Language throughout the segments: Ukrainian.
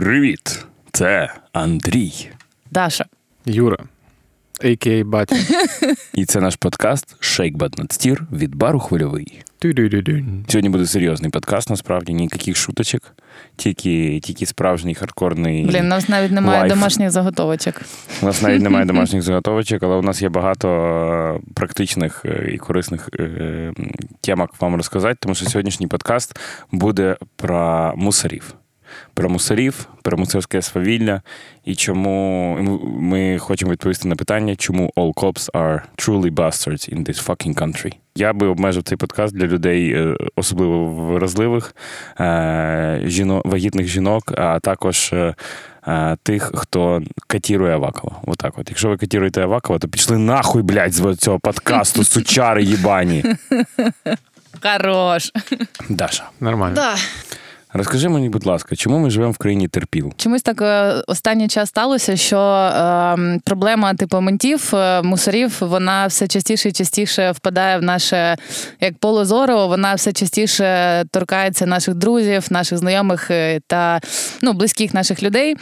Привіт! Це Андрій. Даша. Юра, a.k.a. батя. І це наш подкаст Not Steer від бару хвильовий. Сьогодні буде серйозний подкаст, насправді, ніяких шуточок, тільки, тільки справжній хардкорний. Блін, у нас навіть немає life. домашніх заготовочок. У нас навіть немає домашніх заготовочок, але у нас є багато е, практичних е, і корисних е, темок вам розказати, тому що сьогоднішній подкаст буде про мусорів. Про мусорів, про мусорське свавілля, і чому ми- хочемо відповісти на питання, чому all cops are truly bastards in this fucking country. Я би обмежив цей подкаст для людей, е, особливо вразливих, е, жіно, вагітних жінок, а також е, тих, хто катірує Авакова. Отак от. Якщо ви катіруєте Авакова, то пішли нахуй, блядь, з цього подкасту, сучари їбані. Хорош. Даша, Нормально. Да. Розкажи мені, будь ласка, чому ми живемо в країні терпіл? Чомусь так е, останній час сталося, що е, проблема типу ментів, е, мусорів, вона все частіше і частіше впадає в наше як поле зору, вона все частіше торкається наших друзів, наших знайомих е, та ну, близьких наших людей.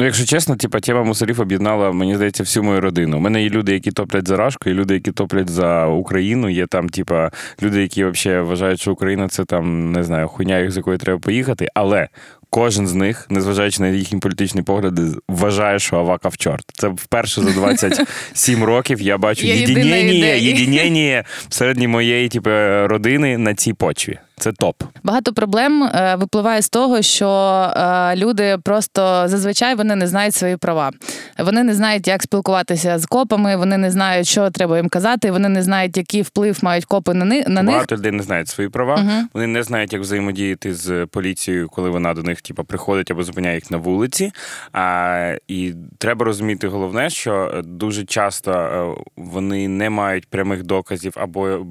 Ну, якщо чесно, типа тема мусорів об'єднала, мені здається, всю мою родину. У мене є люди, які топлять за Рашку, і люди, які топлять за Україну. Є там, типа, люди, які взагалі вважають, що Україна це там не знаю, хуйня, з якої треба поїхати. Але кожен з них, незважаючи на їхні політичні погляди, вважає, що Аваков чорт. Це вперше за 27 років я бачу Є єдинення, єдинення всередині моєї типу, родини на цій почві. Це топ. Багато проблем е, випливає з того, що е, люди просто зазвичай вони не знають свої права. Вони не знають, як спілкуватися з копами, вони не знають, що треба їм казати, вони не знають, який вплив мають копи на, ни- на них. Багато людей не знають свої права. Мгм. Вони не знають, як взаємодіяти з поліцією, коли вона до них типу, приходить або зупиняє їх на вулиці. А, і треба розуміти головне, що дуже часто е, вони не мають прямих доказів або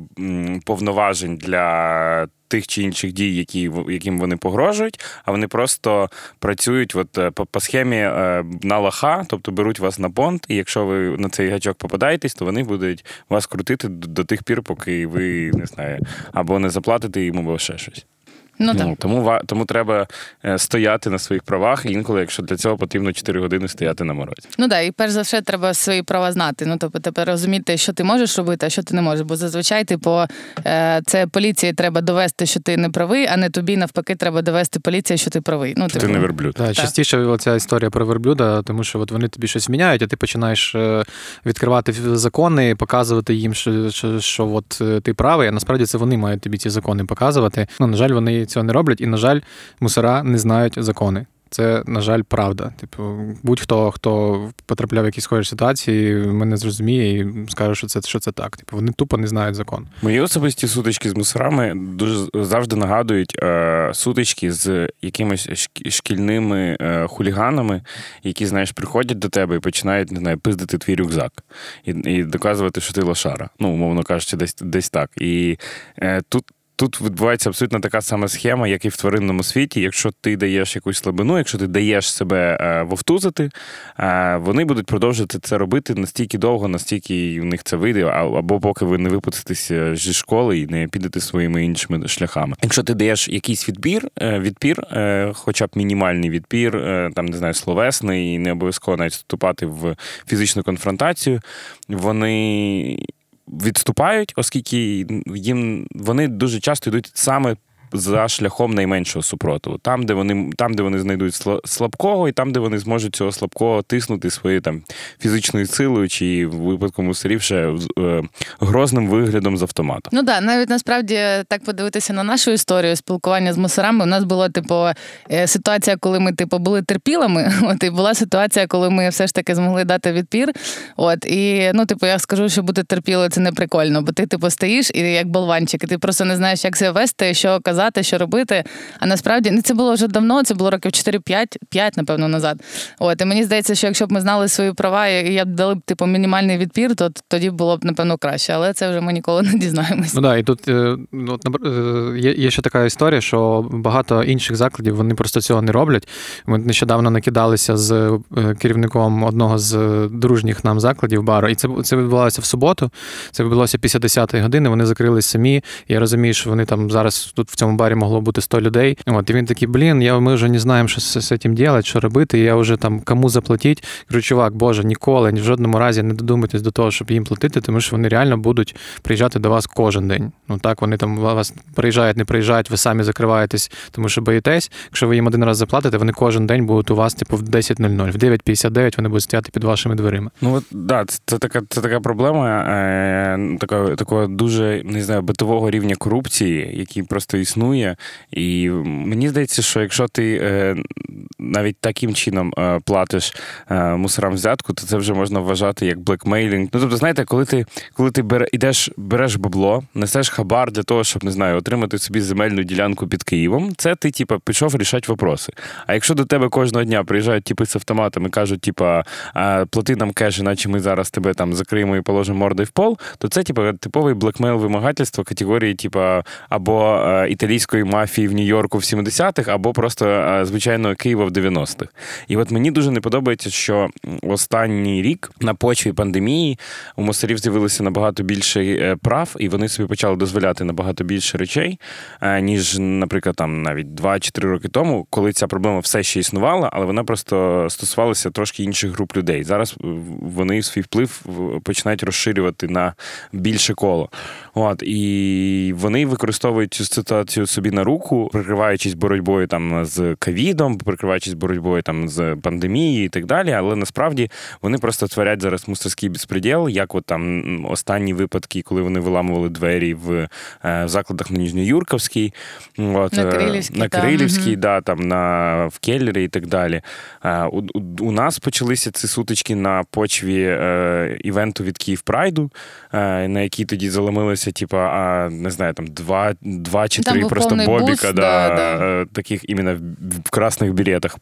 повноважень для. Тих чи інших дій, які яким вони погрожують, а вони просто працюють от е, по, по схемі е, на лоха, тобто беруть вас на понт, і якщо ви на цей гачок попадаєтесь, то вони будуть вас крутити до, до тих пір, поки ви не знаю, або не заплатите їм, або ще щось. Ну так. Ну, тому, ва- тому треба е, стояти на своїх правах, і інколи, якщо для цього потрібно 4 години стояти на морозі. Ну да, і перш за все треба свої права знати. Ну тобто тепер розуміти, що ти можеш робити, а що ти не можеш. Бо зазвичай, типу, е, це поліції треба довести, що ти не правий, а не тобі навпаки треба довести поліції, що ти правий. Ну, Ти типу, не верблюд. Так, частіше ця історія про верблюда, тому що от вони тобі щось міняють, а ти починаєш е, відкривати закони, показувати їм, що, що, що от ти правий, а насправді це вони мають тобі ці закони показувати. Ну, на жаль, вони цього не роблять, і, на жаль, мусора не знають закони. Це, на жаль, правда. Типу, будь-хто, хто потрапляв в якісь схожі ситуації, мене зрозуміє і скаже, що це, що це так. Типу, вони тупо не знають закон. Мої особисті сутички з мусорами дуже завжди нагадують е, сутички з якимись шкільними е, хуліганами, які, знаєш, приходять до тебе і починають не знаю, пиздити твій рюкзак і, і доказувати, що ти лошара. Ну, умовно кажучи, десь десь так. І е, тут. Тут відбувається абсолютно така сама схема, як і в тваринному світі. Якщо ти даєш якусь слабину, якщо ти даєш себе е, вовтузити, е, вони будуть продовжувати це робити настільки довго, настільки в них це вийде, або поки ви не випуститеся зі школи і не підете своїми іншими шляхами. Якщо ти даєш якийсь відбір, е, відпір, е, хоча б мінімальний відпір, е, там не знаю, словесний, і не обов'язково навіть вступати в фізичну конфронтацію, вони відступають, оскільки їм вони дуже часто йдуть саме. За шляхом найменшого супротиву, там, де вони там, де вони знайдуть сла- слабкого, і там, де вони зможуть цього слабкого тиснути своєю там фізичною силою, чи в випадку мусорів ще е, грозним виглядом з автомата. Ну да, навіть насправді так подивитися на нашу історію спілкування з мусорами. У нас була типу е, ситуація, коли ми типу були терпілими. От і була ситуація, коли ми все ж таки змогли дати відпір. От і ну, типу, я скажу, що бути терпілою це не прикольно, бо ти типу стоїш і як болванчик, і ти просто не знаєш, як себе вести, що казати, що робити. А насправді ну, це було вже давно, це було років 4-5, 5, напевно, назад. От і мені здається, що якщо б ми знали свої права і я б дали б типу мінімальний відпір, то тоді було б напевно краще. Але це вже ми ніколи не дізнаємось. Ну да, і тут е, ну, е, є, є ще така історія, що багато інших закладів вони просто цього не роблять. Ми нещодавно накидалися з е, керівником одного з дружніх нам закладів бару, і це це відбувалося в суботу. Це відбулося після 10-ї години. Вони закрились самі. Я розумію, що вони там зараз тут в цьому цьому барі могло бути 100 людей. От і він такий, блін, я ми вже не знаємо, що з, цим робити, що робити. Я вже там кому заплатити. Кажу, чувак, боже, ніколи ні в жодному разі не додумайтесь до того, щоб їм платити, тому що вони реально будуть приїжджати до вас кожен день. Ну так вони там вас приїжджають, не приїжджають, ви самі закриваєтесь, тому що боїтесь. Якщо ви їм один раз заплатите, вони кожен день будуть у вас, типу, в 10.00, в 9.59 вони будуть стояти під вашими дверима. Ну от да, це така це така проблема, е, така, такого дуже не знаю, битового рівня корупції, який просто існує. І мені здається, що якщо ти е, навіть таким чином е, платиш е, мусорам взятку, то це вже можна вважати як блекмейлінг. Ну тобто, знаєте, коли ти коли ти бере, ідеш, береш бабло, несеш хабар для того, щоб не знаю, отримати собі земельну ділянку під Києвом, це ти, типа, пішов рішати вопроси. А якщо до тебе кожного дня приїжджають типи з автоматами, кажуть, типа, «А, плати нам кеш, иначе ми зараз тебе там закриємо і положимо мордою в пол, то це типа типовий blackmail вимагательство категорії, типа, або е, італійської мафії в Нью-Йорку в 70-х, або просто е, звичайного Києва в 90-х. І от мені дуже не подобається, що останній рік на почві пандемії у мусорів з'явилося набагато більше е, прав, і вони собі почали дозволяти набагато більше речей, е, ніж, наприклад, там навіть 2-4 роки тому, коли ця проблема все ще існувала, але вона просто стосувалася трошки інших груп людей. Зараз вони свій вплив починають розширювати на більше коло. От і вони використовують цю ситуацію собі на руку, прикриваючись боротьбою там з ковідом, прикриваючись боротьбою там з пандемією і так далі. Але насправді вони просто творять зараз мусорський безпреділ, як от там останні випадки, коли вони виламували двері в, е, в закладах на Ніжньоюрковській, от, На е, Кирилівській, на Кирилівській, да, там на в Келлері і так далі. Е, У, у, у нас почалися ці сутички на почві е, івенту від Київ Прайду, е, на якій тоді заломилися, типа, а, не знаю, там два, два чи Там був просто Бобика, буст, да, да, да. е, таких именно в, красных беретах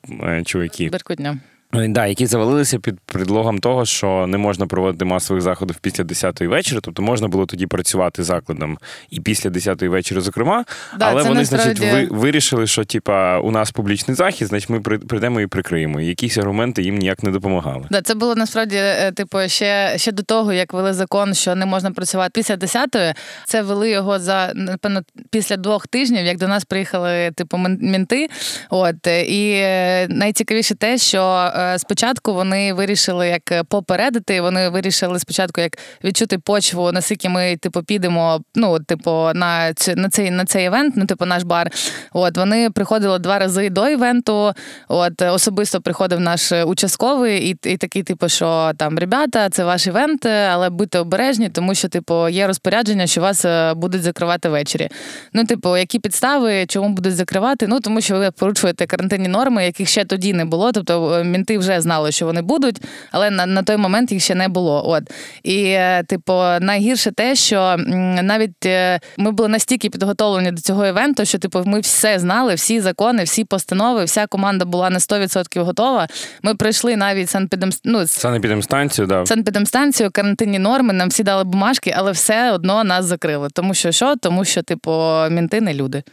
чуваки. Беркутня. Е, Да, які завалилися під предлогом того, що не можна проводити масових заходів після 10-ї вечора. Тобто можна було тоді працювати закладом і після 10-ї вечора, зокрема. Да, але вони, значить, ви, вирішили, що типа у нас публічний захід, значить ми при- прийдемо і прикриємо. І якісь аргументи їм ніяк не допомагали. Да, це було насправді е, типу ще, ще до того, як вели закон, що не можна працювати після 10-ї. Це вели його за напевно після двох тижнів, як до нас приїхали типу мінти. От і е, найцікавіше те, що спочатку вони вирішили як е, попередити. Вони вирішили спочатку як відчути почву, наскільки ми типу підемо. Ну, типу, на ці- на цей на цей івент, ну типу наш бар. От вони приходили два рази до івенту. От е, особисто приходив наш е, участковий, і, і такий, типу, що там ребята, це ваш івент, е, але будьте обережні, тому що, типу, є розпорядження, що вас е, будуть закривати ввечері. Ну, типу, які підстави, чому будуть закривати? Ну тому що ви порушуєте карантинні норми, яких ще тоді не було. Тобто мінти вже знали, що вони будуть, але на, на той момент їх ще не було. От і, е, типу, найгірше те, що навіть е, ми були настільки підготовлені до цього івенту, що типу ми все знали, всі закони, всі постанови, вся команда була на 100% готова. Ми пройшли навіть санпідем... ну, Санепідемстанцію, да. санпідемстанцію, карантинні норми, нам всі дали бумажки, але все одно нас закрили. Тому що що? Тому що, типу, мінти не люди.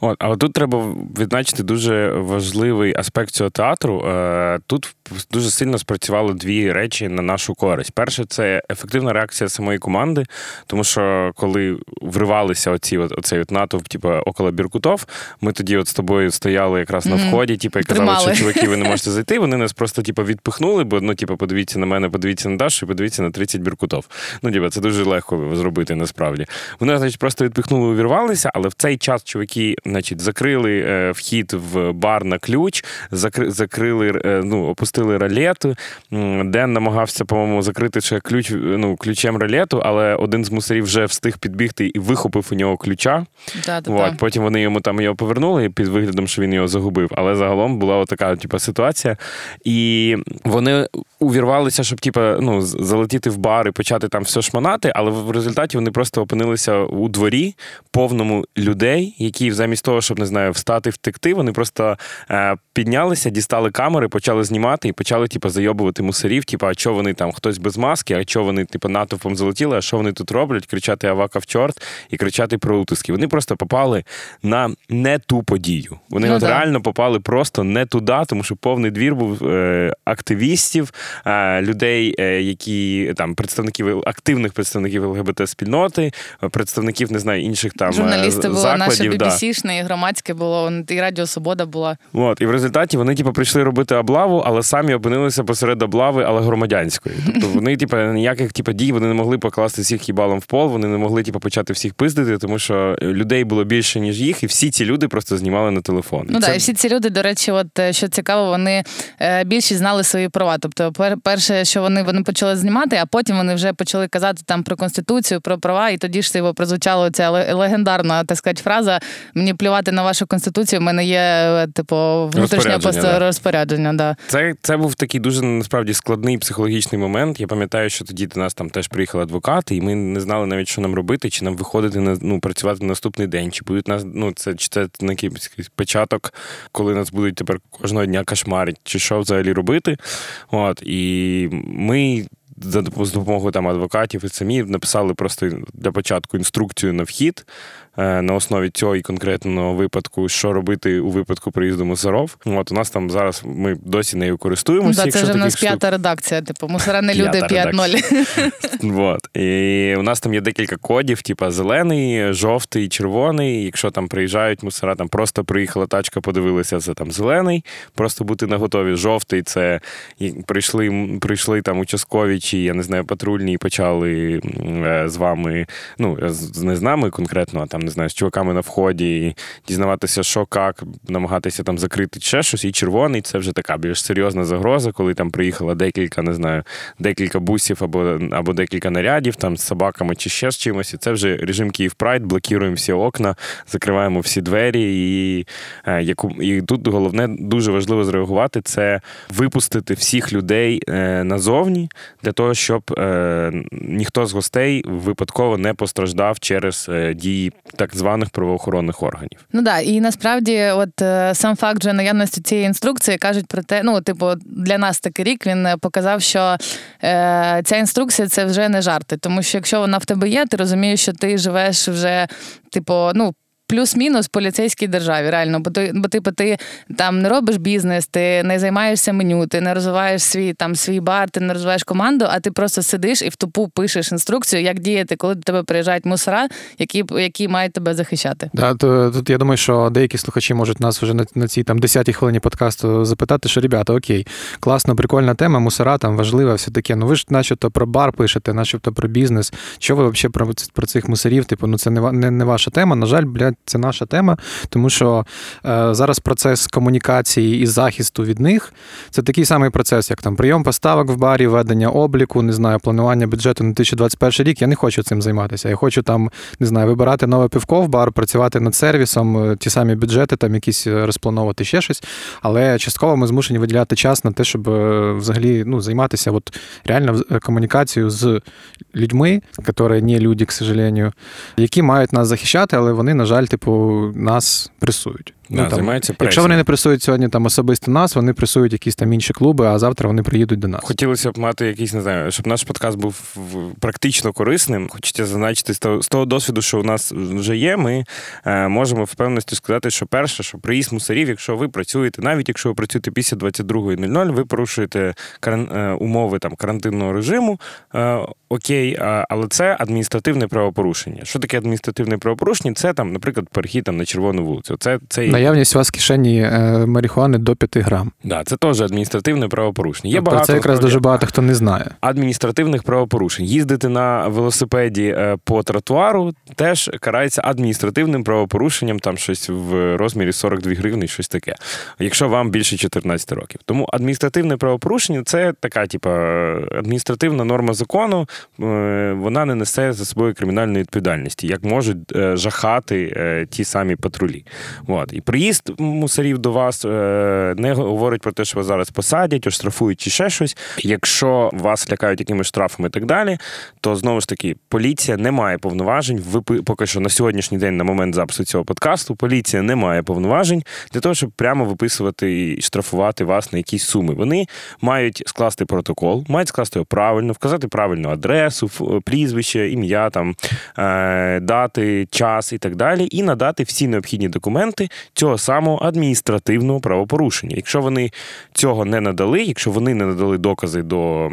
От, але тут треба відзначити дуже важливий аспект цього театру. Е, Тут дуже сильно спрацювали дві речі на нашу користь. Перше, це ефективна реакція самої команди, тому що коли вривалися оці от, оцей от натовп, типу, около Біркутов, ми тоді от з тобою стояли якраз на Мгм. вході, типу, і казали, Тримали. що чуваки, ви не можете зайти. Вони нас просто типу, відпихнули, бо ну, типу, подивіться на мене, подивіться на Дашу і подивіться на 30 Біркутов. Ну, типу, це дуже легко зробити насправді. Вони, значить, просто відпихнули, увірвалися, але в цей час чуваки, значить, закрили е, вхід в бар на ключ, закри, закрили, е, ну, опустили ролету. М, Ден намагався, по-моєму, закрити ще ключ, ну, ключем ролету, але один з мусорів вже встиг підбігти і вихопив у нього ключа. Да, да, От, потім вони йому там його повернули під виглядом, що він його загубив. Але загалом була така типу, ситуація. І вони увірвалися, щоб типу, ну, залетіти в бар і почати там все шмонати, але в результаті вони просто опинилися у дворі, повному людей, які замість того, щоб не знаю, встати, втекти, вони просто е, піднялися, дістали камери, почали знімати і почали, типу, зайобувати мусорів. Типу, а що вони там хтось без маски, а що вони, типу, натовпом залетіли, а що вони тут роблять? Кричати Авака в чорт і кричати про утиски. Вони просто попали на не ту подію. Вони Ну от реально попали просто не туди, тому що повний двір був е, активістів, е, людей, е, які там представників активних представників ЛГБТ спільноти, представників не знаю інших там е, Журналісти були наші да. BBC-шники. і громадське було, і Радіо Свобода була. От, і в результаті вони, типу, прийшли робити облаву, але самі опинилися посеред облави, але громадянської. Тобто вони, типу, ніяких типу, дій вони не могли покласти всіх їбалом в пол, вони не могли типу, почати всіх пиздити, тому що людей було більше, ніж їх, і всі ці люди просто знімали на телефон. Ну так, це- і всі ці люди, до речі, от е, що цікаво, вони е, більшість знали свої права. Тобто, пер- перше, що вони, вони почали знімати, а потім вони вже почали казати там про конституцію, про права, і тоді ж типу, прозвучала ця ле- легендарна так сказати, фраза Мені плювати на вашу конституцію, в мене є е, типу внутрішнє Розпорядження, да. розпорядження. Да. Це, це був такий дуже насправді складний психологічний момент. Я пам'ятаю, що тоді до нас там теж приїхали адвокати, і ми не знали навіть, що нам робити, чи нам виходити на ну, працювати на наступний день, чи будуть нас, ну це чи це на якийсь початок, коли нас будуть тепер кожного дня кошмарити, чи що взагалі робити. От і ми. За допомогою там адвокатів і самі написали просто для початку інструкцію на вхід на основі цього і конкретного випадку, що робити у випадку приїзду мусоров. От у нас там зараз ми досі нею користуємося. да, це вже в нас штук. п'ята редакція. Типу, мусора не люди П'ята 5-0. Вот. І у нас там є декілька кодів, типу зелений, жовтий, червоний. Якщо там приїжджають мусора, там просто приїхала тачка, подивилися, це там зелений, просто бути наготові. Жовтий це прийшли, прийшли там участкові чи я не знаю, патрульні і почали е, з вами, ну не з нами конкретно, а там не знаю, з чуваками на вході, і дізнаватися, що як, намагатися там закрити ще щось. І червоний це вже така більш серйозна загроза, коли там приїхала декілька, не знаю, декілька бусів або, або декілька нарядів там з собаками чи ще з чимось. І це вже режим Київ Прайд, блокуємо всі окна, закриваємо всі двері. І, е, яку, і тут головне дуже важливо зреагувати це випустити всіх людей е, назовні для того, щоб е, ніхто з гостей випадково не постраждав через дії так званих правоохоронних органів. Ну да, і насправді, от е, сам факт вже наявності цієї інструкції кажуть про те, ну, типу, для нас такий рік він е, показав, що е, ця інструкція це вже не жарти. Тому що якщо вона в тебе є, ти розумієш, що ти живеш вже, типу, ну. Плюс-мінус поліцейській державі, реально, бо ти, бо типу, ти там не робиш бізнес, ти не займаєшся меню, ти не розвиваєш свій там свій бар, ти не розвиваєш команду, а ти просто сидиш і в тупу пишеш інструкцію, як діяти, коли до тебе приїжджають мусора, які, які мають тебе захищати. Да, то, тут я думаю, що деякі слухачі можуть нас вже на, на цій там 10-й хвилині подкасту запитати, що ребята, окей, класно, прикольна тема, мусора там важлива, все таке. Ну ви ж начебто про бар пишете, начебто про бізнес. Що ви взагалі про, про цих мусорів? Типу, ну це не, не, не ваша тема. На жаль, блядь, це наша тема, тому що е, зараз процес комунікації і захисту від них це такий самий процес, як там прийом поставок в барі, ведення обліку, не знаю, планування бюджету на 2021 рік. Я не хочу цим займатися. Я хочу там не знаю, вибирати нове пивко в бар, працювати над сервісом, е, ті самі бюджети, там якісь е, розплановувати ще щось. Але частково ми змушені виділяти час на те, щоб е, взагалі ну, займатися от реально комунікацією з людьми, які не люди, к сожалению, які мають нас захищати, але вони, на жаль, типу, нас пресують. Да, займаються якщо пресою. вони не пресують сьогодні там особисто нас, вони пресують якісь там інші клуби, а завтра вони приїдуть до нас. Хотілося б мати якийсь, не знаю, щоб наш подкаст був практично корисним. Хочеться зазначити з того, досвіду, що у нас вже є. Ми е, можемо впевненості сказати, що перше, що приїзд мусорів, якщо ви працюєте, навіть якщо ви працюєте після 22.00, ви порушуєте каран, е, умови там карантинного режиму. Е, окей, але це адміністративне правопорушення. Що таке адміністративне правопорушення? Це там, наприклад, перехід там на червону вулицю. Це, це і- Наявність у вас в кишені е, марихуани до 5 грам. да, це теж адміністративне правопорушення. Є Про багато це якраз насправді, дуже багато хто не знає. адміністративних правопорушень. Їздити на велосипеді е, по тротуару теж карається адміністративним правопорушенням, там щось в розмірі 42 гривні, щось таке. Якщо вам більше 14 років. Тому адміністративне правопорушення це така, типа, адміністративна норма закону, е, вона не несе за собою кримінальної відповідальності, як можуть е, жахати е, ті самі патрулі. От. І приїзд мусорів до вас е, не говорить про те, що вас зараз посадять, оштрафують чи ще щось. Якщо вас лякають якимись штрафами і так далі, то знову ж таки поліція не має повноважень. випи- поки що на сьогоднішній день, на момент запису цього подкасту, поліція не має повноважень для того, щоб прямо виписувати і штрафувати вас на якісь суми. Вони мають скласти протокол, мають скласти його правильно, вказати правильну адресу, прізвище, ім'я, там е, дати, час і так далі, і надати всі необхідні документи цього самого адміністративного правопорушення. Якщо вони цього не надали, якщо вони не надали докази до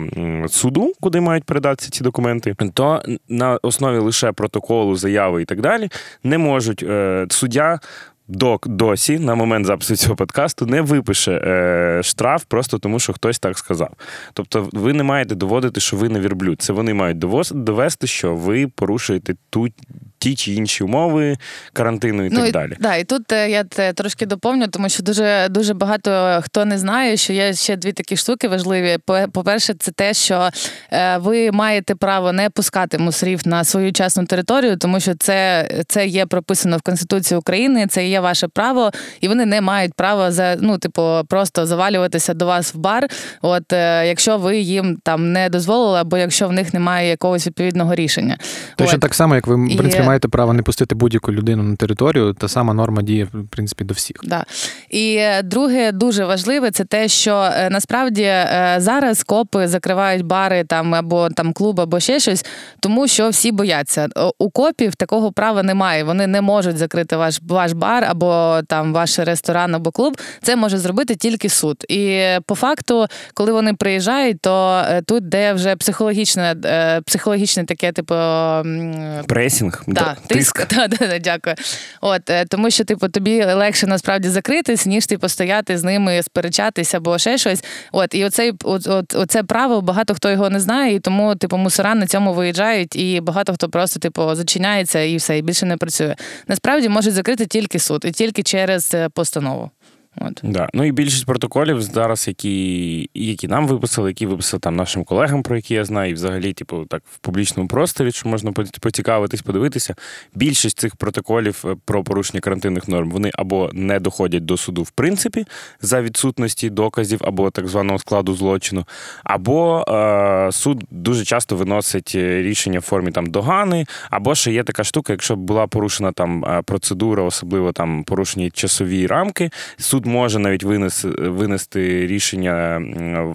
суду, куди мають передатися ці документи, то на основі лише протоколу, заяви і так далі не можуть е, суддя. до, досі, на момент запису цього подкасту, не випише е, штраф просто тому, що хтось так сказав. Тобто, ви не маєте доводити, що ви не вірблюд. Це вони мають довести, що ви порушуєте ту, ті чи інші умови карантину і так і, далі. Да, і тут е, я те трошки доповню, тому що дуже дуже багато хто не знає, що є ще дві такі штуки важливі. По- По-перше, це те, що е, ви маєте право не пускати мусорів на свою частну територію, тому що це, це є прописано в Конституції України, це є ваше право, і вони не мають права за ну, типу, просто завалюватися до вас в бар. От е, якщо ви їм там не дозволили, або якщо в них немає якогось відповідного рішення. Точно так само, як ви в І- принципі маєте право не пустити будь-яку людину на територію, та сама норма діє в принципі до всіх. Да. І е, друге, дуже важливе, це те, що е, насправді е, зараз копи закривають бари там або там клуб, або ще щось, тому що всі бояться. У копів такого права немає. Вони не можуть закрити ваш ваш бар або там ваш ресторан або клуб. Це може зробити тільки суд. І по факту, коли вони приїжджають, то тут де вже психологічне, психологічне таке, типу. Пресінг, Да, тиск. Да, да, да, дякую. От, е, тому що, типу, тобі легше насправді закритись, ніж типу, стояти з ними, сперечатися або ще щось. От, і оцей, от, от, оце право, багато хто його не знає, і тому, типу, мусора на цьому виїжджають, і багато хто просто, типу, зачиняється і все, і більше не працює. Насправді можуть закрити тільки суд, і тільки через е, постанову. От. Да. Ну і більшість протоколів зараз, які, які нам виписали, які виписали там нашим колегам, про які я знаю, і взагалі, типу, так в публічному просторі, що можна поц- поцікавитись, подивитися. Більшість цих протоколів е, про порушення карантинних норм вони або не доходять до суду в принципі за відсутності доказів або так званого складу злочину, або е, суд дуже часто виносить е, рішення в формі там догани, або ще є така штука, якщо була порушена там е, процедура, особливо там порушені часові рамки, суд може навіть винес, винести рішення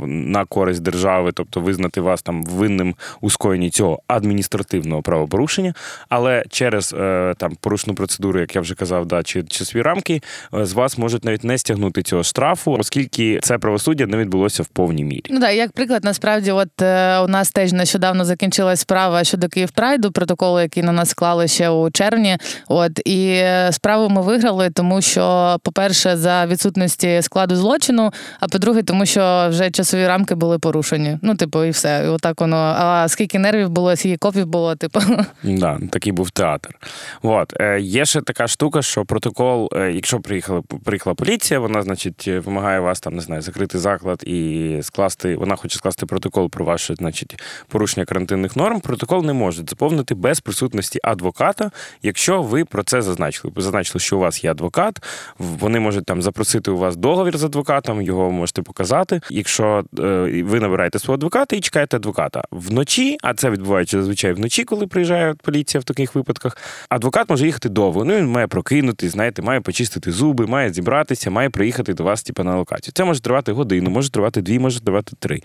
на користь держави, тобто визнати вас там винним у скоєнні цього адміністративного правопорушення, але через е, там порушену процедуру, як я вже казав, да, чи часові рамки, е, з вас можуть навіть не стягнути цього штрафу, оскільки це правосуддя не відбулося в повній мірі. Ну так, як приклад, насправді, от е, у нас теж нещодавно закінчилась справа щодо Київ Прайду, протоколу, який на нас склали ще у червні. От і справу ми виграли, тому що, по-перше, за відсутності складу злочину, а по-друге, тому що вже часові рамки були порушені. Ну, типу, і все. І отак воно. А скільки нервів було, скільки копів було, типу. Да, такий був театр. От е, є ще така штука, що протокол, е, якщо приїхала приїхала поліція, вона, значить, е, вимагає вас там, не знаю, закрити заклад і скласти. Вона хоче скласти протокол про ваше, значить, порушення карантинних норм. Протокол не може заповнити без присутності адвоката, якщо ви про це зазначили. Зазначили, що у вас є адвокат. Вони можуть там запросити у вас договір з адвокатом, його можете показати. Якщо е, ви набираєте свого адвоката і чекаєте адвоката вночі, а це відбувається зазвичай вночі, коли приїжджає поліція в таких випадках. Адвокат може їхати довго. Ну він має прокинути, знаєте, має почистити зуби, має зібратися, має приїхати до вас, типу, на локацію. Це може тривати годину, може тривати дві, може тривати три.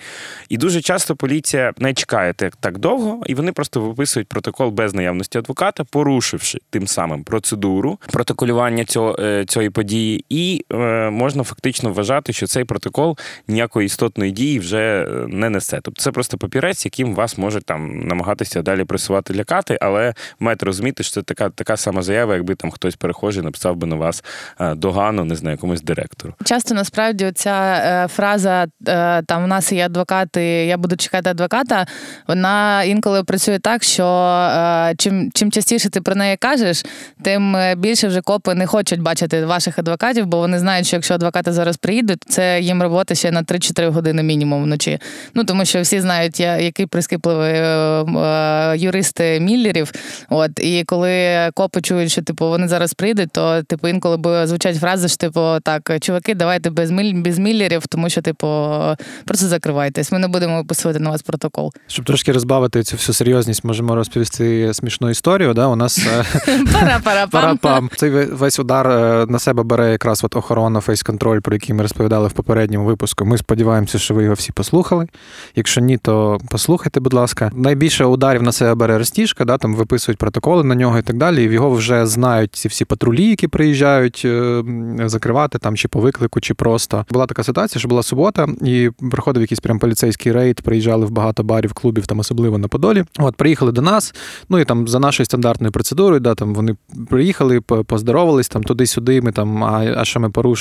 І дуже часто поліція не чекає так, так довго, і вони просто виписують протокол без наявності адвоката, порушивши тим самим процедуру протоколювання цього, е, цієї події, і е, можна фактично вважати, що цей протокол ніякої істотної дії вже е, не несе. Тобто це просто папірець, яким вас можуть там намагатися далі пресувати лякати, але маєте розуміти, що це така, така сама заява, якби там хтось перехожий написав би на вас е, догану, не знаю, якомусь директору. Часто насправді ця е, фраза там у нас є адвокати, я буду чекати адвоката. Вона інколи працює так, що чим чим частіше ти про неї кажеш, тим більше вже копи не хочуть бачити ваших адвокатів, бо вони знають, що якщо адвокати зараз приїдуть, це їм робота ще на 3-4 години мінімум вночі. Ну тому що всі знають, я, який прискіпливий е, е, юрист Міллерів. От і коли копи чують, що типу вони зараз прийдуть, то типу інколи бо звучать фрази, що типу так, чуваки, давайте без міль без міллерів, тому що типу просто закривайтесь. Ми не будемо виписувати на вас протокол. Щоб трошки розбавити цю всю серйозність, можемо розповісти смішну історію. Да? У нас е, Пара-пара-пам. Цей весь удар е, на себе бере якраз от охорона. Запропоновано фейс-контроль, про який ми розповідали в попередньому випуску. Ми сподіваємося, що ви його всі послухали. Якщо ні, то послухайте, будь ласка. Найбільше ударів на себе бере Ростішка, да, там виписують протоколи на нього і так далі. І його вже знають ці всі патрулі, які приїжджають е, закривати там чи по виклику, чи просто. Була така ситуація, що була субота, і приходив якийсь прям поліцейський рейд, приїжджали в багато барів, клубів, там особливо на Подолі. От приїхали до нас. Ну і там за нашою стандартною процедурою, да, там вони приїхали, поздоровались там туди-сюди. Ми там, а, а що ми порушуємо,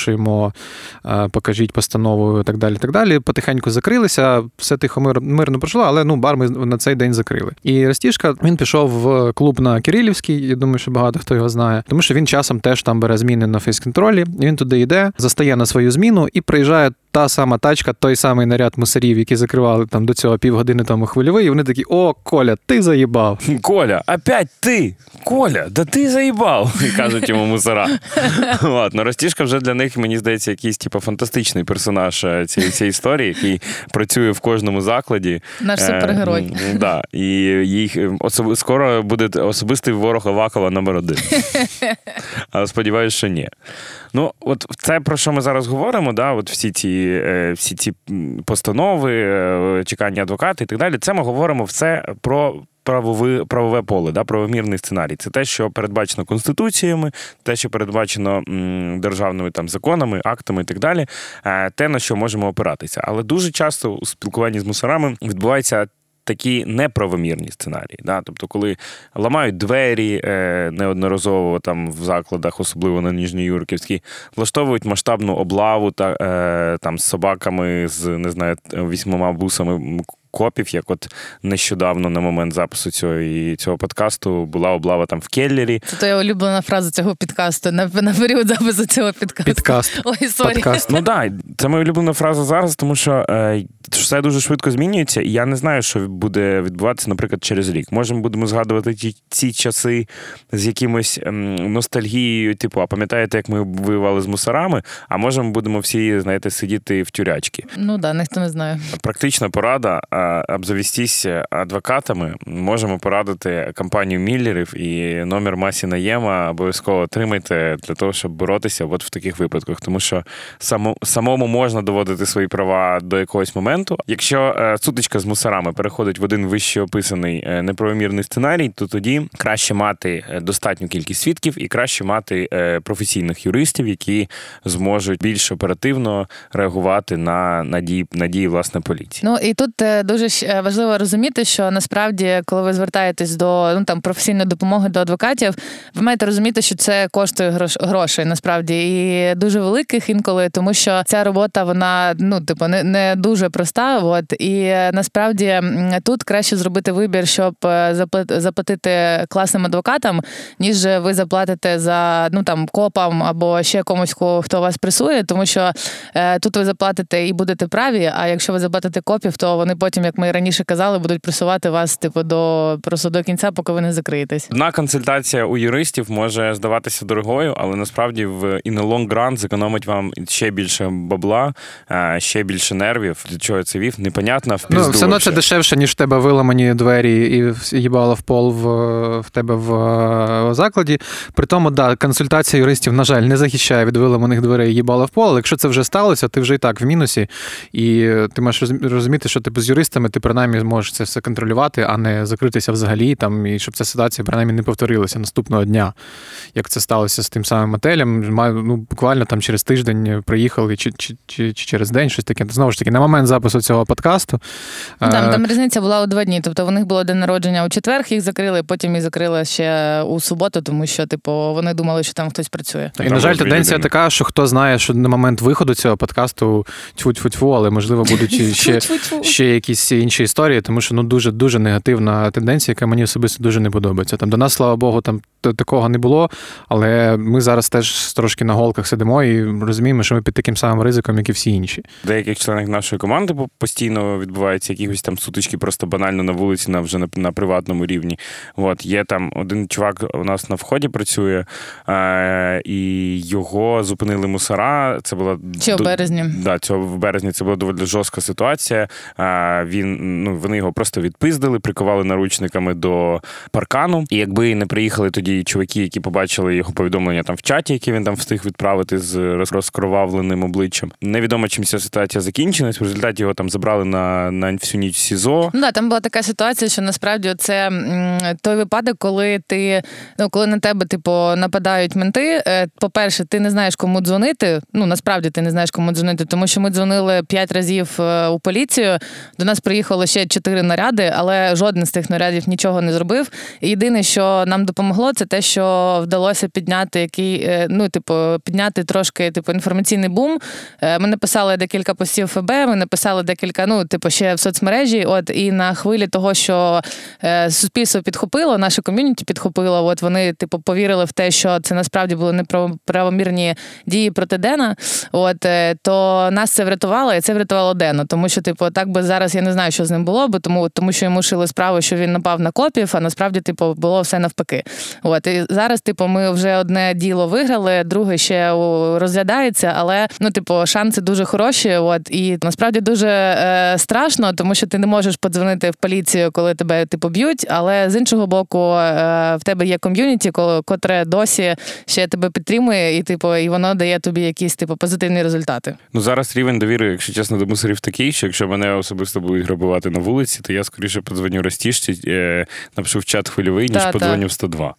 а, покажіть постанову і так далі. так далі. Потихеньку закрилися, все тихо мирно пройшло, але ну бар ми на цей день закрили. І Ростішка він пішов в клуб на Кирилівський. Я думаю, що багато хто його знає, тому що він часом теж там бере зміни на фейс-контролі. Він туди йде, застає на свою зміну і приїжджає. Та сама тачка, той самий наряд мусорів, які закривали там до цього півгодини тому хвильовий, і вони такі: О, Коля, ти заїбав. Коля, опять ти! Коля, да ти заїбав! кажуть йому мусора. От, ну, Ростішка вже для них, мені здається, якийсь типу, фантастичний персонаж е, цієї, цієї історії, який працює в кожному закладі. Наш Е, супергерой. Да, і їх е, особ... скоро буде особистий ворог Авакова номер один. Але сподіваюся, що ні. Ну, от це про що ми зараз говоримо, да, от всі ці, е, всі ці постанови, е, чекання адвоката і так далі. Це ми говоримо все про. Правове, правове поле, да, правомірний сценарій. Це те, що передбачено конституціями, те, що передбачено державними там законами, актами і так далі, е, те, на що можемо опиратися. Але дуже часто у спілкуванні з мусорами відбувається такі неправомірні сценарії. Да? Тобто, коли ламають двері е, неодноразово там в закладах, особливо на Ніжньоюрківській, влаштовують масштабну облаву та, е, там, з собаками, з не знаю, вісьмома бусами. Копів, як от нещодавно на момент запису цього і цього подкасту була облава там в Келлері. Це твоя улюблена фраза цього підкасту на, на період запису цього підкасту. Підкаст. Ой, sorry. Подкаст. Ну так, це моя улюблена фраза зараз, тому що е, все дуже швидко змінюється, і я не знаю, що буде відбуватися, наприклад, через рік. Може, ми будемо згадувати ті, ці часи з якимось ем, ностальгією, типу, а пам'ятаєте, як ми воювали з мусорами? А може, ми будемо всі, знаєте, сидіти в тюрячки. Ну да, ніхто не знає. Практична порада е, обзавестись адвокатами. Можемо порадити компанію Міллерів і номер Масі Наєма обов'язково отримайте для того, щоб боротися от в таких випадках. Тому що само, самому можна доводити свої права до якогось моменту. Якщо е, сутичка з мусорами переходить в один вище описаний е, неправомірний сценарій, то тоді краще мати е, достатню кількість свідків і краще мати е, професійних юристів, які зможуть більш оперативно реагувати на, на, дії, власне поліції. Ну і тут е, дуже е, важливо розуміти, що насправді, коли ви звертаєтесь до ну там професійної допомоги до адвокатів, ви маєте розуміти, що це коштує грош, грошей насправді і дуже великих інколи, тому що ця робота вона ну типу не, не дуже проста. От і е, насправді тут краще зробити вибір, щоб е, заплатити класним адвокатам, ніж ви заплатите за ну там копам або ще комусь, ко- хто вас пресує, тому що е, тут ви заплатите і будете праві. А якщо ви заплатите копів, то вони потім, як ми раніше казали, будуть пресувати вас типу до просто до кінця, поки ви не закриєтесь. Одна консультація у юристів може здаватися дорогою, але насправді в in the long run зекономить вам ще більше бабла, е, ще більше нервів. Для чого я це вів? Непонятно, в Ну, все одно це дешевше, ніж в тебе виламані двері і в- їбало в пол в, в тебе в е, закладі. При тому, да, консультація юристів, на жаль, не захищає від виламаних дверей їбало в пол. Але якщо це вже сталося, ти вже і так в мінусі. І ти маєш розуміти, що типу з юристами ти принаймні зможеш це все контролювати, а не закритися взагалі, там, і щоб ця ситуація принаймні не повторилася наступного дня. Як це сталося з тим самим отелем, ну, буквально там через тиждень приїхали, чи, чи, чи, чи через день щось таке. Знову ж таки, на момент запису цього подкасту. Ну, Там, е, там різниця була у два дні. Тобто у них було день народження у четвер, їх закрили, потім їх закрили ще у суботу, тому що, типу, вони думали, що там хтось працює. І, Там на жаль, тенденція така, що хто знає, що на момент виходу цього подкасту тьфу-тьфу-тьфу, але можливо будуть ще, ще якісь інші історії, тому що ну дуже дуже негативна тенденція, яка мені особисто дуже не подобається. Там до нас, слава Богу, там такого не було, але ми зараз теж трошки на голках сидимо і розуміємо, що ми під таким самим ризиком, як і всі інші. В деяких членах нашої команди постійно відбуваються якісь там сутички просто банально на вулиці, на вже на, на приватному рівні. От є там один чувак у нас на вході працює, е, і його зупинили мусора. Це була Чи в березні. Да, цього в березні це була доволі жорстка ситуація. Він ну вони його просто відпиздили, приковали наручниками до паркану. І якби не приїхали тоді чуваки, які побачили його повідомлення там в чаті, які він там встиг відправити з розкровавленим обличчям. Невідомо чим ця ситуація закінчилась. В результаті його там забрали на, на всю ніч СІЗО. Ну да, там була така ситуація, що насправді це той випадок, коли ти ну коли на тебе типу нападають менти. е, По-перше, ти не знаєш, кому дзвонити. Ну насправді ти не знаєш, кому дзвонити, тому що ми дзвонили п'ять разів е, у поліцію. До нас приїхало ще чотири наряди, але жоден з тих нарядів нічого не зробив. Єдине, що нам допомогло, це те, що вдалося підняти який, е, ну, типу, підняти трошки типу інформаційний бум. Е, Ми написали декілька постів ФБ, ми написали декілька, ну, типу, ще в соцмережі. От і на хвилі того, що е, суспільство підхопило, наше ком'юніті підхопило. От вони, типу, повірили в те, що це насправді були неправомірні дії проти Дена. От то нас це врятувало, і це врятувало Дена. Тому що, типу, так би зараз я не знаю, що з ним було, бо тому, тому що йому шили справу, що він напав на копів, а насправді, типу, було все навпаки. От і зараз, типу, ми вже одне діло виграли, друге ще розглядається, але ну, типу, шанси дуже хороші. От і насправді дуже е, страшно, тому що ти не можеш подзвонити в поліцію, коли тебе типу б'ють. Але з іншого боку, е, в тебе є ком'юніті, ко- котре досі ще тебе підтримує, і типу, і воно дає тобі якісь типу позитивні результати. Ну зараз рівень довіри, якщо чесно, до мусорів такий, що якщо мене особисто будуть грабувати на вулиці, то я скоріше подзвоню розтіжці, е, напишу в чат хвильовий, ніж подзвоню в 102.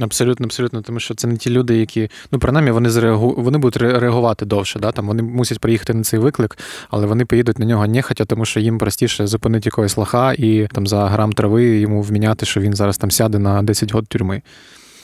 Абсолютно, абсолютно, тому що це не ті люди, які ну принаймні вони зреагу... вони будуть реагувати довше. Да? Там вони мусять приїхати на цей виклик, але вони поїдуть на нього нехотя, тому що їм простіше зупинити якогось лоха і там за грам трави йому вміняти, що він зараз там сяде на 10 год тюрми.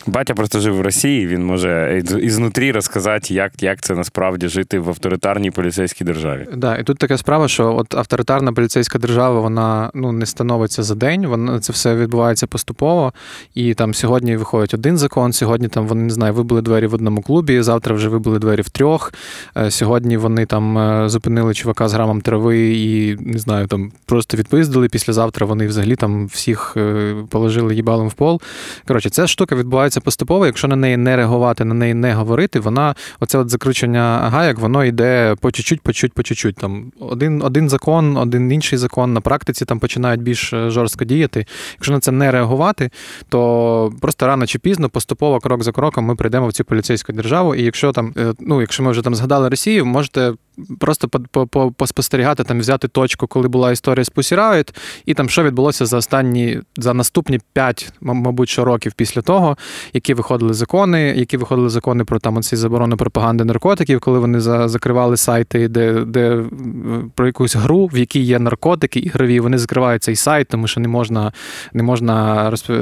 Батя просто жив в Росії, він може із- ізнутрі розказати, як, як це насправді жити в авторитарній поліцейській державі. Да, і тут така справа, що от авторитарна поліцейська держава, вона ну не становиться за день, вона це все відбувається поступово. І там сьогодні виходить один закон. Сьогодні там вони не знаю, вибили двері в одному клубі. Завтра вже вибили двері в трьох. Е, Сьогодні вони там е, зупинили чувака з грамом трави і не знаю, там просто відпиздили. Післязавтра вони взагалі там всіх е, положили їбалом в пол. Коротше, ця штука відбувається поступово. Якщо на неї не реагувати, на неї не говорити, вона оце от закручення гаяк, воно йде по чуть-чуть, по чуть-чуть, по чуть-чуть. Там один, один закон, один інший закон на практиці там починають більш е, жорстко діяти. Якщо на це не реагувати, то просто рано чи пізно, поступово, крок за кроком, ми прийдемо в цю поліцейську державу. І якщо там, е, ну якщо ми вже там згадали Росію, можете просто по- по- по- поспостерігати, там взяти точку, коли була історія з Pussy Riot, і там що відбулося за останні за наступні 5, мабуть, що років після того, які виходили закони, які виходили закони про там оці заборону пропаганди наркотиків, коли вони за, закривали сайти, де, де е, про якусь гру, в якій є наркотики ігрові, вони закривають цей сайт, тому що не можна, не можна е,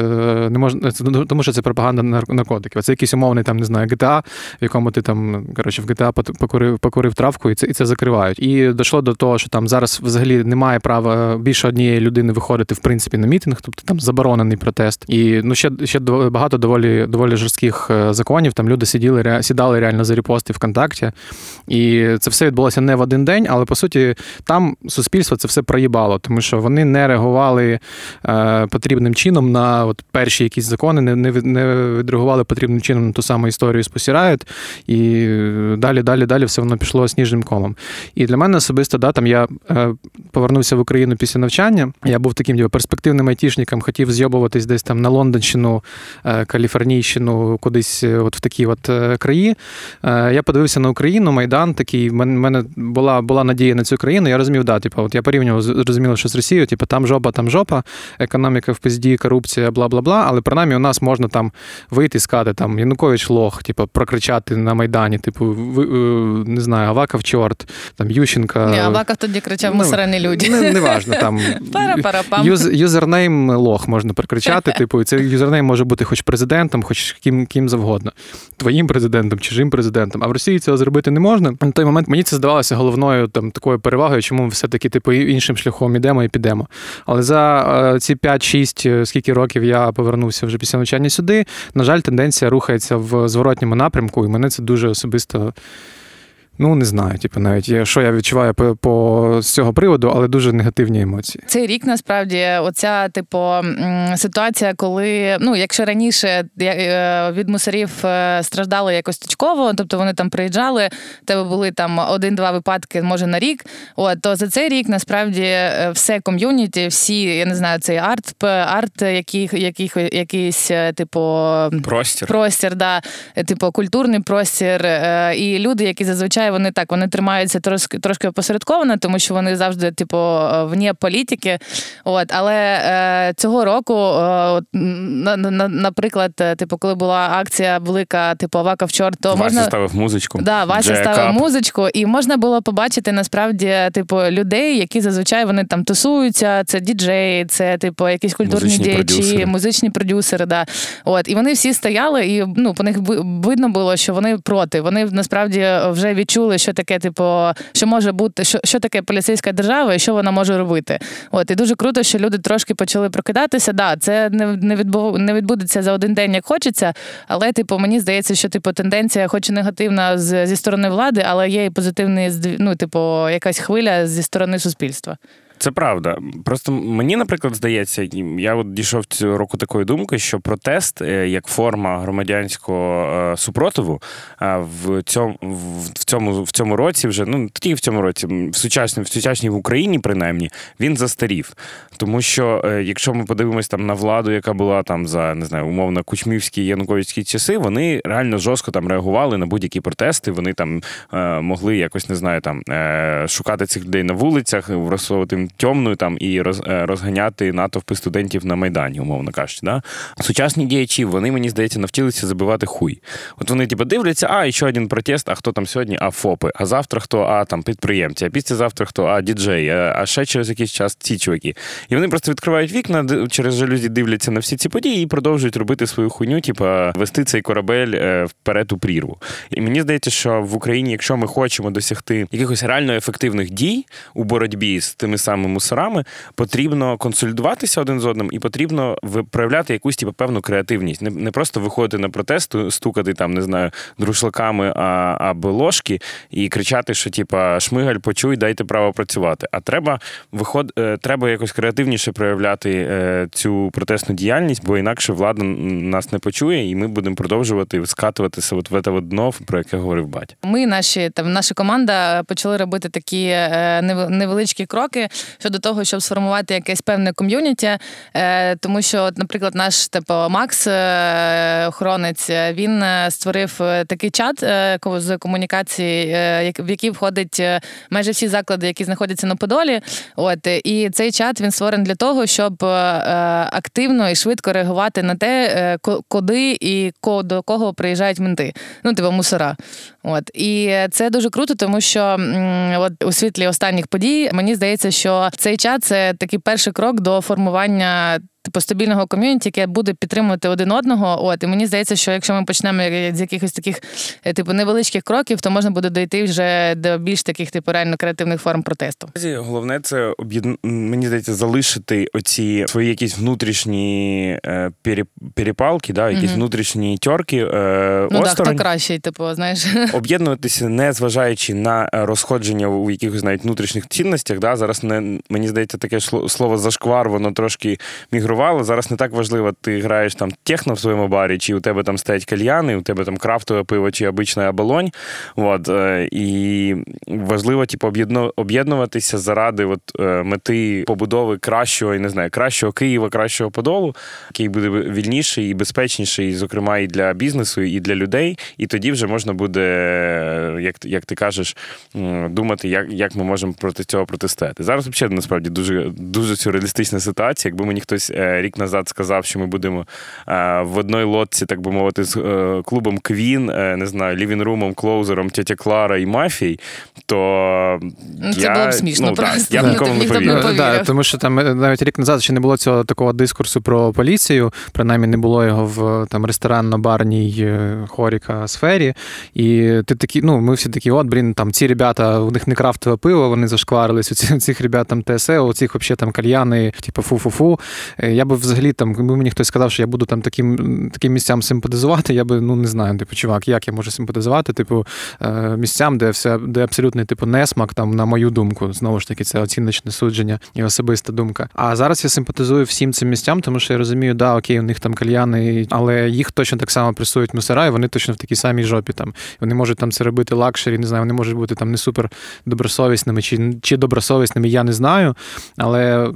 не можна, ну, тому що це пропаганда нар- наркотиків. Це якийсь умовний там, не знаю, GTA, в якому ти там коротше в GTA покурив, покурив травку, і це і це закривають. І дійшло до того, що там зараз взагалі немає права більше однієї людини виходити в принципі на мітинг, тобто там заборонений протест. І ну ще ще багато доволі доволі жорстких е, законів. Там люди сиділи сідали реально за репости ВКонтакті. І це все відбулося не в один день, але по суті там суспільство це все проїбало, тому що вони не реагували е, потрібним чином на от перші якісь закони, не, не, не відреагували потрібним чином на ту саму історію з Riot, і е, далі, далі, далі все воно пішло сніжним комом. І для мене особисто, да, там я е, повернувся в Україну після навчання. Я був таким ніби, перспективним айтішником, хотів зйобуватись десь там на Лондонщину, е, Каліфорнійщину, кудись е, от в такі от краї. Я подивився на Україну, Майдан такий. в мене була, була надія на цю країну. Я розумів, да, типу, от я порівнював зрозуміло, що з Росією, типу, там жопа, там жопа, економіка в пизді, корупція, бла бла бла. Але принаймні у нас можна там вийти і сказати, там Янукович лох, типу, прокричати на Майдані, типу, не знаю, Аваков чорт, там Ющенка. Ні, Аваков тоді кричав ну, мусорені люди. Не, неважно, там юз, username лох можна прикричати. Типу, і цей юзернейм може бути хоч президентом, хоч ким, ким завгодно. Твоїм президентом, чужим президентом. А в Росії цього зробити не можна. На той момент мені це здавалося головною там такою перевагою, чому ми все-таки типу іншим шляхом ідемо і підемо. Але за е, ці 5-6, е, скільки років я повернувся вже після навчання сюди, на жаль, тенденція рухається в зворотньому напрямку, і мене це дуже особисто Ну, не знаю, типу, навіть я- що я відчуваю по, по з цього приводу, але дуже негативні емоції. Цей рік насправді оця, типу, ситуація, коли ну, якщо раніше е, від мусорів е, страждали якось точково, тобто вони там приїжджали, тебе були там один-два випадки, може на рік. От то за цей рік насправді е, все ком'юніті, всі, я не знаю, цей арт, арт, який, який, якийсь, типу, Простір. простір, да, типу культурний простір. І люди, які зазвичай вони так вони тримаються трошки трошки опосередковано, тому що вони завжди, типу, е, вне політики. От, але е, цього року, е, на, на, наприклад, е, типу, коли була акція велика, типу Авака в чорт, то Вася можна. ставив музичку. Да, Вася Джек ставив Ап. музичку, і можна було побачити насправді типу людей, які зазвичай вони там тусуються. Це діджеї, це типу якісь культурні Музичні діячі, продюсери. музичні продюсери. Да. От і вони всі стояли, і ну по них видно було, що вони проти. Вони насправді вже відчули, що таке, типу, що може бути, що, що таке поліцейська держава і що вона може робити. От і дуже круто, що люди трошки почали прокидатися. Да, це не, не, відбу, не відбудеться за один день, як хочеться. Але, типу, мені здається, що типу тенденція, хоч і негативна з, зі сторони влади, але є і позитивний ну, типу, якась хвиля зі сторони суспільства. Це правда. Просто мені, наприклад, здається, я от дійшов цього року такої думки, що протест е, як форма громадянського е, супротиву е, в цьому в цьому в цьому році вже ну тільки в цьому році, в сучасній в сучасній в Україні, принаймні, він застарів. Тому що якщо ми подивимось там на владу, яка була там за не знаю, умовно кучмівські януковицькі часи, вони реально жорстко там реагували на будь-які протести. Вони там могли якось не знаю, там шукати цих людей на вулицях, розсовувати їм тьомну там і е, розганяти натовпи студентів на майдані, умовно кажучи. Да? Сучасні діячі, вони мені здається, навчилися забивати хуй. От вони типу дивляться, а і ще один протест. А хто там сьогодні? А ФОПи. А завтра хто? А там підприємці. А післязавтра хто? А діджей. А, а ще через якийсь час ці чуваки. І вони просто відкривають вікна, через жалюзі дивляться на всі ці події і продовжують робити свою хуйню, типу, вести цей корабель е, вперед у прірву. І мені здається, що в Україні, якщо ми хочемо досягти якихось реально ефективних дій у боротьбі з тими самими мусорами, потрібно консолідуватися один з одним і потрібно проявляти якусь типу, певну креативність. Не, не просто виходити на протест, стукати там, не знаю, друшлаками або ложки і кричати, що типа шмигаль, почуй, дайте право працювати. А треба виход, е, треба якось креативніше проявляти е, цю протестну діяльність, бо інакше влада нас не почує, і ми будемо продовжувати скатуватися от в це дно, про яке говорив батя. Ми, наші там, наша команда, почали робити такі е, невеличкі кроки щодо того, щоб сформувати якесь певне ком'юніті. Е, тому що, наприклад, наш типу Макс, е, охоронець, е, він створив такий чат з комунікації, в який входить майже всі заклади, які знаходяться на Подолі. От і цей чат він створений для того, щоб активно і швидко реагувати на те, куди і до кого приїжджають менти. Ну, типу, мусора. От і це дуже круто, тому що от у світлі останніх подій мені здається, що цей чат це такий перший крок до формування. Типу стабільного ком'юніті, яке буде підтримувати один одного. От і мені здається, що якщо ми почнемо з якихось таких е, типу невеличких кроків, то можна буде дойти вже до більш таких типу реально креативних форм протесту. Головне це мені здається, залишити оці свої якісь внутрішні е, пере- перепалки, да, якісь Мгм. внутрішні тьорки е, Ну так, осторонь. хто кращий, типу, знаєш. об'єднуватися, не зважаючи на розходження у якихось навіть внутрішніх цінностях. Да? Зараз не мені здається, таке слово зашквар, воно трошки мігрувало. Зараз не так важливо, ти граєш там техно в своєму барі, чи у тебе там стоять кальяни, у тебе там крафтове пиво чи обична оболонь. От, е, і важливо, типу, об'єдну- об'єднуватися заради от, е, мети побудови кращого, я не знаю, кращого Києва, кращого Подолу, який буде вільніший і безпечніший, зокрема, і для бізнесу, і для людей. І тоді вже можна буде, як, як ти кажеш, думати, як, як ми можемо проти цього протистояти. Зараз взагалі насправді дуже, дуже сюрреалістична ситуація. Якби мені хтось е, рік назад сказав, що ми будемо е, в одній лодці, так би мовити, з е, клубом Квін, е, не знаю, лівінрумом, клоузером, тетя Клара і мафій, то Ну, це я, було б смішно ну, просто. я б нікому не повірив. Да, тому що там навіть рік назад ще не було цього такого дискурсу про поліцію, принаймні не було його в там ресторанно-барній хоріка сфері. І ти такі, ну, ми всі такі, от, блін, там ці ребята, у них не крафтове пиво, вони зашкварились, у ці- у цих ребят там ТСЕ, у цих взагалі там кальяни, типу фу-фу-фу. Е, Я би взагалі там, якби мені хтось сказав, що я буду там таким, таким місцям симпатизувати, я би ну не знаю, типу, чувак, як я можу симпатизувати, типу, е, місцям, де все, де абсолютний типу несмак, там, на мою думку, знову ж таки, це оціночне судження і особиста думка. А зараз я симпатизую всім цим місцям, тому що я розумію, да, окей, у них там кальяни, але їх точно так само пресують мусора, і вони точно в такій самій жопі там. Вони можуть там це робити luxury, не знаю, вони можуть бути там не супер добросовісними чи, чи добросовісними, я не знаю. Але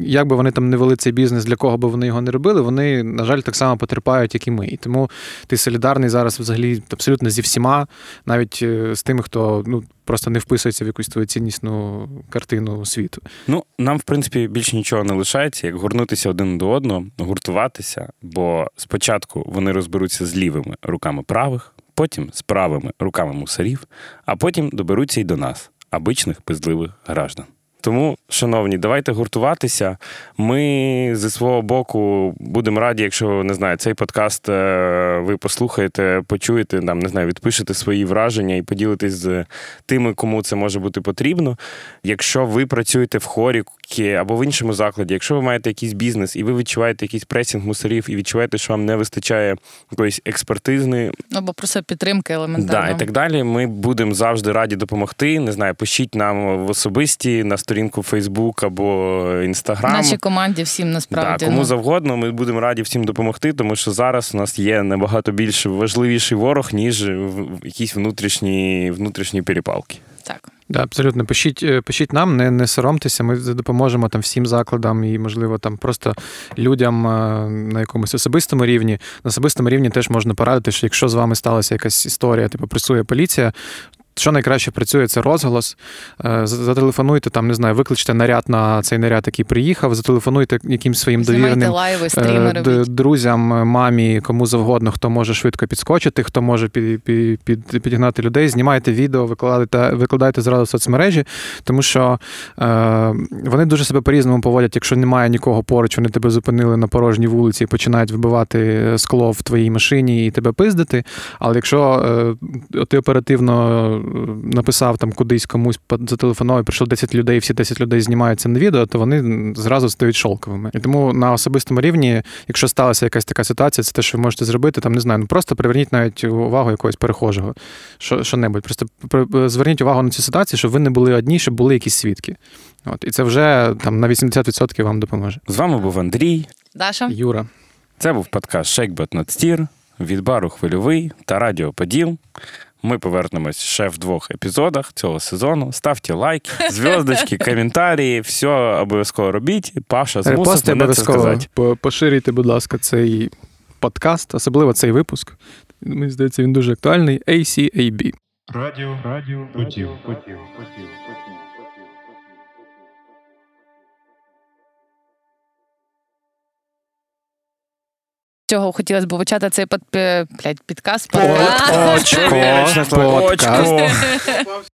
як би вони там не вели цей бізнес, для кого би вони його не робили, вони, на жаль, так само потерпають, як і ми. І тому ти солідарний зараз взагалі абсолютно зі всіма, навіть е, з тими, хто ну. Просто не вписується в якусь твою ціннісну картину світу. Ну, нам, в принципі, більше нічого не лишається, як горнутися один до одного, гуртуватися, бо спочатку вони розберуться з лівими руками правих, потім з правими руками мусорів, а потім доберуться й до нас, обичних пиздливих граждан. Тому, шановні, давайте гуртуватися. Ми зі свого боку будемо раді, якщо не знаю, цей подкаст е, ви послухаєте, почуєте, там не знаю, відпишете свої враження і поділитесь з тими, кому це може бути потрібно. Якщо ви працюєте в хорі або в іншому закладі, якщо ви маєте якийсь бізнес і ви відчуваєте якийсь пресінг мусорів і відчуваєте, що вам не вистачає якоїсь експертизної Або просто підтримки Да, елементарно. і так далі. Ми будемо завжди раді допомогти. Не знаю, пишіть нам в особисті на сторінку Facebook або Instagram. Нашій команді всім насправді. Да, кому ну. завгодно, ми будемо раді всім допомогти, тому що зараз у нас є набагато більш важливіший ворог, ніж якісь внутрішні, внутрішні перепалки. Так. Да, абсолютно. Пишіть, е, пишіть нам, не, не соромтеся. Ми допоможемо там всім закладам і, можливо, там просто людям е, на якомусь особистому рівні. На особистому рівні теж можна порадити, що якщо з вами сталася якась історія, типу пресує поліція. Що найкраще працює, це розголос. Е, Зателефонуйте, там, не знаю, викличте наряд на цей наряд, який приїхав, зателефонуйте якимсь своїм Знімайте довіреним лайви, Е, стріми друзям, мамі, кому завгодно, хто може швидко підскочити, хто може під, під, під, підігнати людей, знімайте відео, викладайте, викладайте зразу в соцмережі, тому що е, вони дуже себе по-різному поводять. Якщо немає нікого поруч, вони тебе зупинили на порожній вулиці і починають вибивати скло в твоїй машині і тебе пиздити. Але якщо е, ти оперативно е, написав там кудись комусь по- зателефонував, і прийшло 10 людей, всі 10 людей знімаються на відео, то вони зразу стають шовковими. І тому на особистому рівні, якщо сталася якась така ситуація, це те, що ви можете зробити, там не знаю, ну просто приверніть навіть увагу якогось перехожого. Що, що-небудь. Просто зверніть увагу на цю ситуацію, щоб ви не були одні, щоб були якісь свідки. От, і це вже там на 80% вам допоможе. З вами був Андрій. Даша? Юра. Це був подкаст But Not від бару Хвильовий та Радіо Поділ. Ми повернемось ще в двох епізодах цього сезону. Ставте лайки, зв'язочки, коментарі, все обов'язково робіть. Паша змусив мене це сказати. По- поширюйте, будь ласка, цей подкаст, особливо цей випуск. Мені здається, він дуже актуальний. ACAB. Радіо, радіо, потів, потів, потів, поділ. Цього хотілося б почати цей під, блядь, підкаст. Очко, подкаст. Очко.